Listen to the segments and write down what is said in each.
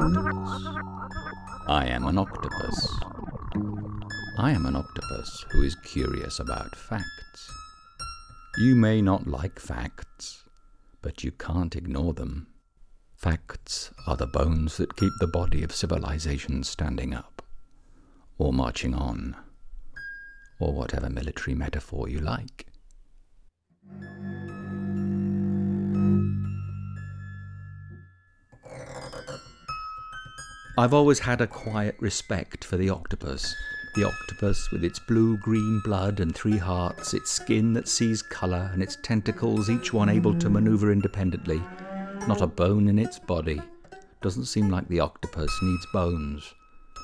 I am an octopus. I am an octopus who is curious about facts. You may not like facts, but you can't ignore them. Facts are the bones that keep the body of civilization standing up, or marching on, or whatever military metaphor you like. I've always had a quiet respect for the octopus. The octopus, with its blue green blood and three hearts, its skin that sees colour, and its tentacles, each one able to maneuver independently. Not a bone in its body. Doesn't seem like the octopus needs bones.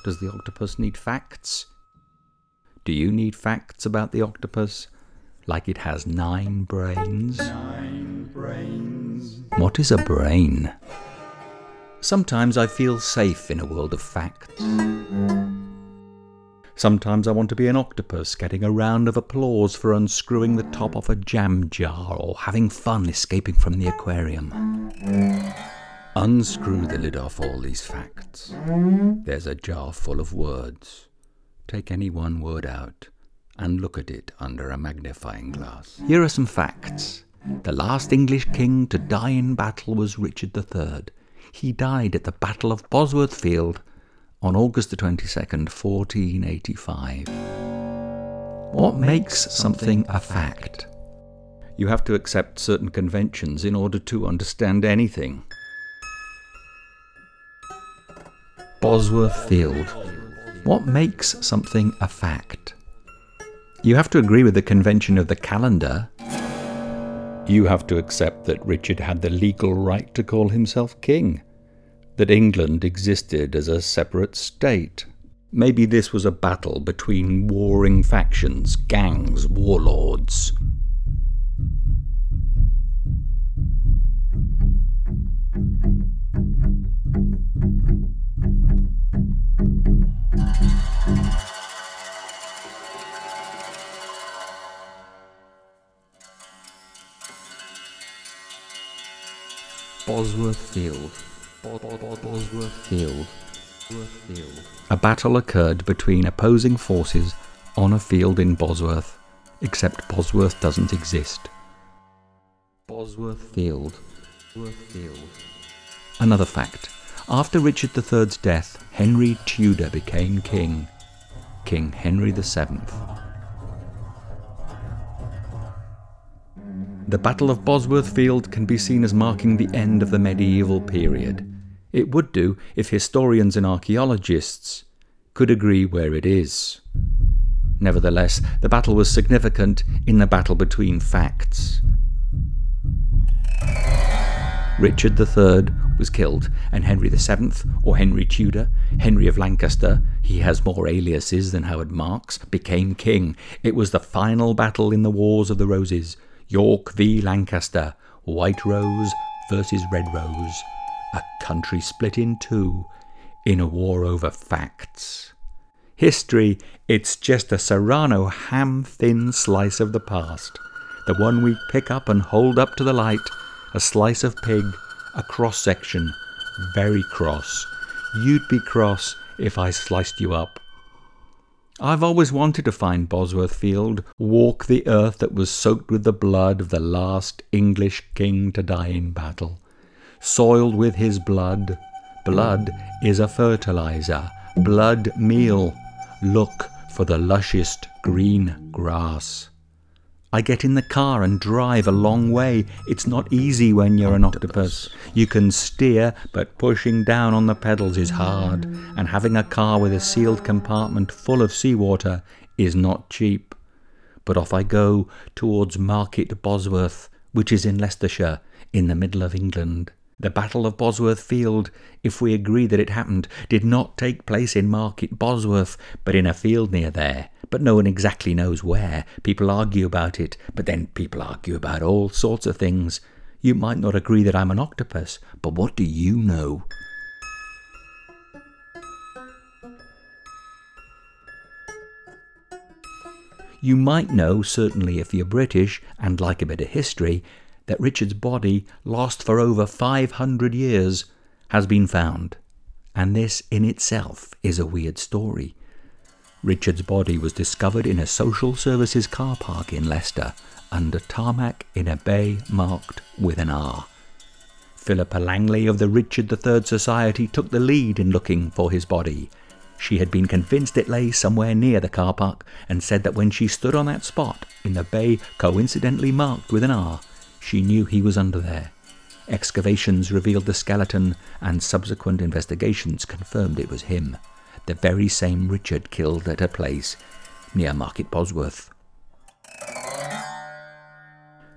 Does the octopus need facts? Do you need facts about the octopus? Like it has nine brains? Nine brains. What is a brain? Sometimes I feel safe in a world of facts. Sometimes I want to be an octopus getting a round of applause for unscrewing the top off a jam jar or having fun escaping from the aquarium. Unscrew the lid off all these facts. There's a jar full of words. Take any one word out and look at it under a magnifying glass. Here are some facts. The last English king to die in battle was Richard III. He died at the Battle of Bosworth Field on August the 22nd, 1485. What makes something a fact? You have to accept certain conventions in order to understand anything. Bosworth Field. What makes something a fact? You have to agree with the convention of the calendar. You have to accept that Richard had the legal right to call himself king that England existed as a separate state. Maybe this was a battle between warring factions, gangs, warlords. Bosworth Field Bosworth Field. A battle occurred between opposing forces on a field in Bosworth, except Bosworth doesn't exist. Bosworth Field. Field. Another fact. After Richard III's death, Henry Tudor became king. King Henry VII. The Battle of Bosworth Field can be seen as marking the end of the medieval period. It would do if historians and archaeologists could agree where it is. Nevertheless, the battle was significant in the battle between facts. Richard III was killed, and Henry VII, or Henry Tudor, Henry of Lancaster, he has more aliases than Howard Marks, became king. It was the final battle in the Wars of the Roses York v Lancaster, White Rose versus Red Rose a country split in two in a war over facts. History, it's just a serrano ham thin slice of the past, the one we pick up and hold up to the light, a slice of pig, a cross section, very cross. You'd be cross if I sliced you up. I've always wanted to find Bosworth Field, walk the earth that was soaked with the blood of the last English king to die in battle soiled with his blood. Blood is a fertilizer, blood meal. Look for the lushest green grass. I get in the car and drive a long way. It's not easy when you're an octopus. You can steer, but pushing down on the pedals is hard, and having a car with a sealed compartment full of seawater is not cheap. But off I go towards Market Bosworth, which is in Leicestershire, in the middle of England. The Battle of Bosworth Field, if we agree that it happened, did not take place in Market Bosworth, but in a field near there. But no one exactly knows where. People argue about it, but then people argue about all sorts of things. You might not agree that I'm an octopus, but what do you know? You might know, certainly if you're British and like a bit of history, that Richard's body, lost for over 500 years, has been found. and this in itself is a weird story. Richard's body was discovered in a social services car park in Leicester, under tarmac in a bay marked with an R. Philippa Langley of the Richard III Society took the lead in looking for his body. She had been convinced it lay somewhere near the car park and said that when she stood on that spot in the bay coincidentally marked with an R, she knew he was under there. Excavations revealed the skeleton, and subsequent investigations confirmed it was him, the very same Richard killed at a place near Market Bosworth.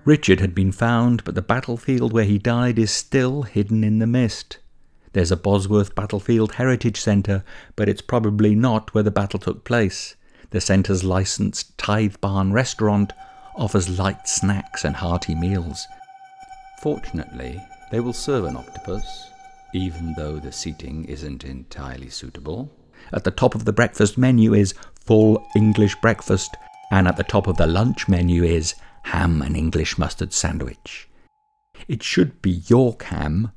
Richard had been found, but the battlefield where he died is still hidden in the mist. There's a Bosworth Battlefield Heritage Centre, but it's probably not where the battle took place. The centre's licensed Tithe Barn restaurant offers light snacks and hearty meals. Fortunately, they will serve an octopus, even though the seating isn't entirely suitable. At the top of the breakfast menu is full English breakfast, and at the top of the lunch menu is ham and English mustard sandwich. It should be York ham.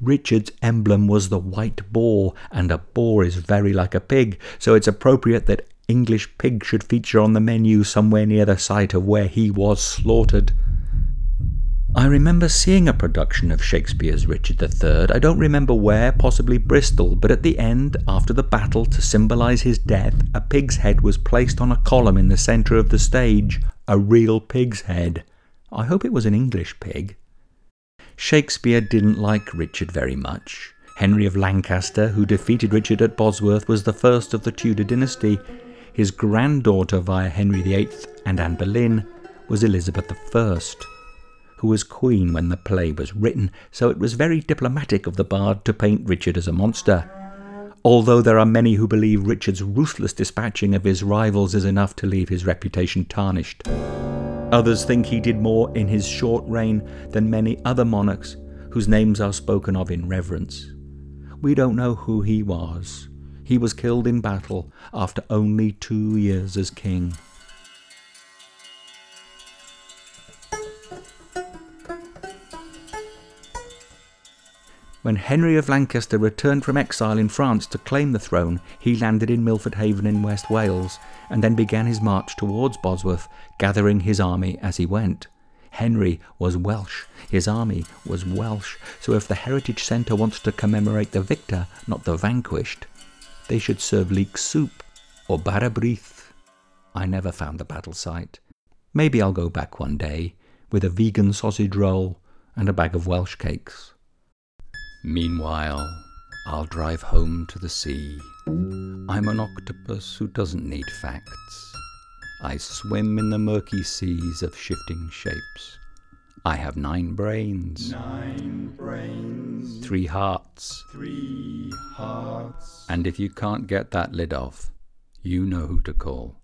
Richard's emblem was the white boar, and a boar is very like a pig, so it's appropriate that English pig should feature on the menu somewhere near the site of where he was slaughtered. I remember seeing a production of Shakespeare's Richard III. I don't remember where, possibly Bristol, but at the end, after the battle, to symbolise his death, a pig's head was placed on a column in the centre of the stage. A real pig's head. I hope it was an English pig. Shakespeare didn't like Richard very much. Henry of Lancaster, who defeated Richard at Bosworth, was the first of the Tudor dynasty. His granddaughter via Henry VIII and Anne Boleyn was Elizabeth I who was queen when the play was written, so it was very diplomatic of the bard to paint Richard as a monster. Although there are many who believe Richard's ruthless dispatching of his rivals is enough to leave his reputation tarnished. Others think he did more in his short reign than many other monarchs whose names are spoken of in reverence. We don't know who he was. He was killed in battle after only two years as king. When Henry of Lancaster returned from exile in France to claim the throne, he landed in Milford Haven in West Wales and then began his march towards Bosworth, gathering his army as he went. Henry was Welsh, his army was Welsh, so if the Heritage Centre wants to commemorate the victor, not the vanquished, they should serve leek soup or bara brith. I never found the battle site. Maybe I'll go back one day with a vegan sausage roll and a bag of Welsh cakes. Meanwhile, I'll drive home to the sea. I'm an octopus who doesn't need facts. I swim in the murky seas of shifting shapes. I have nine brains. Nine brains. Three hearts. Three hearts. And if you can't get that lid off, you know who to call.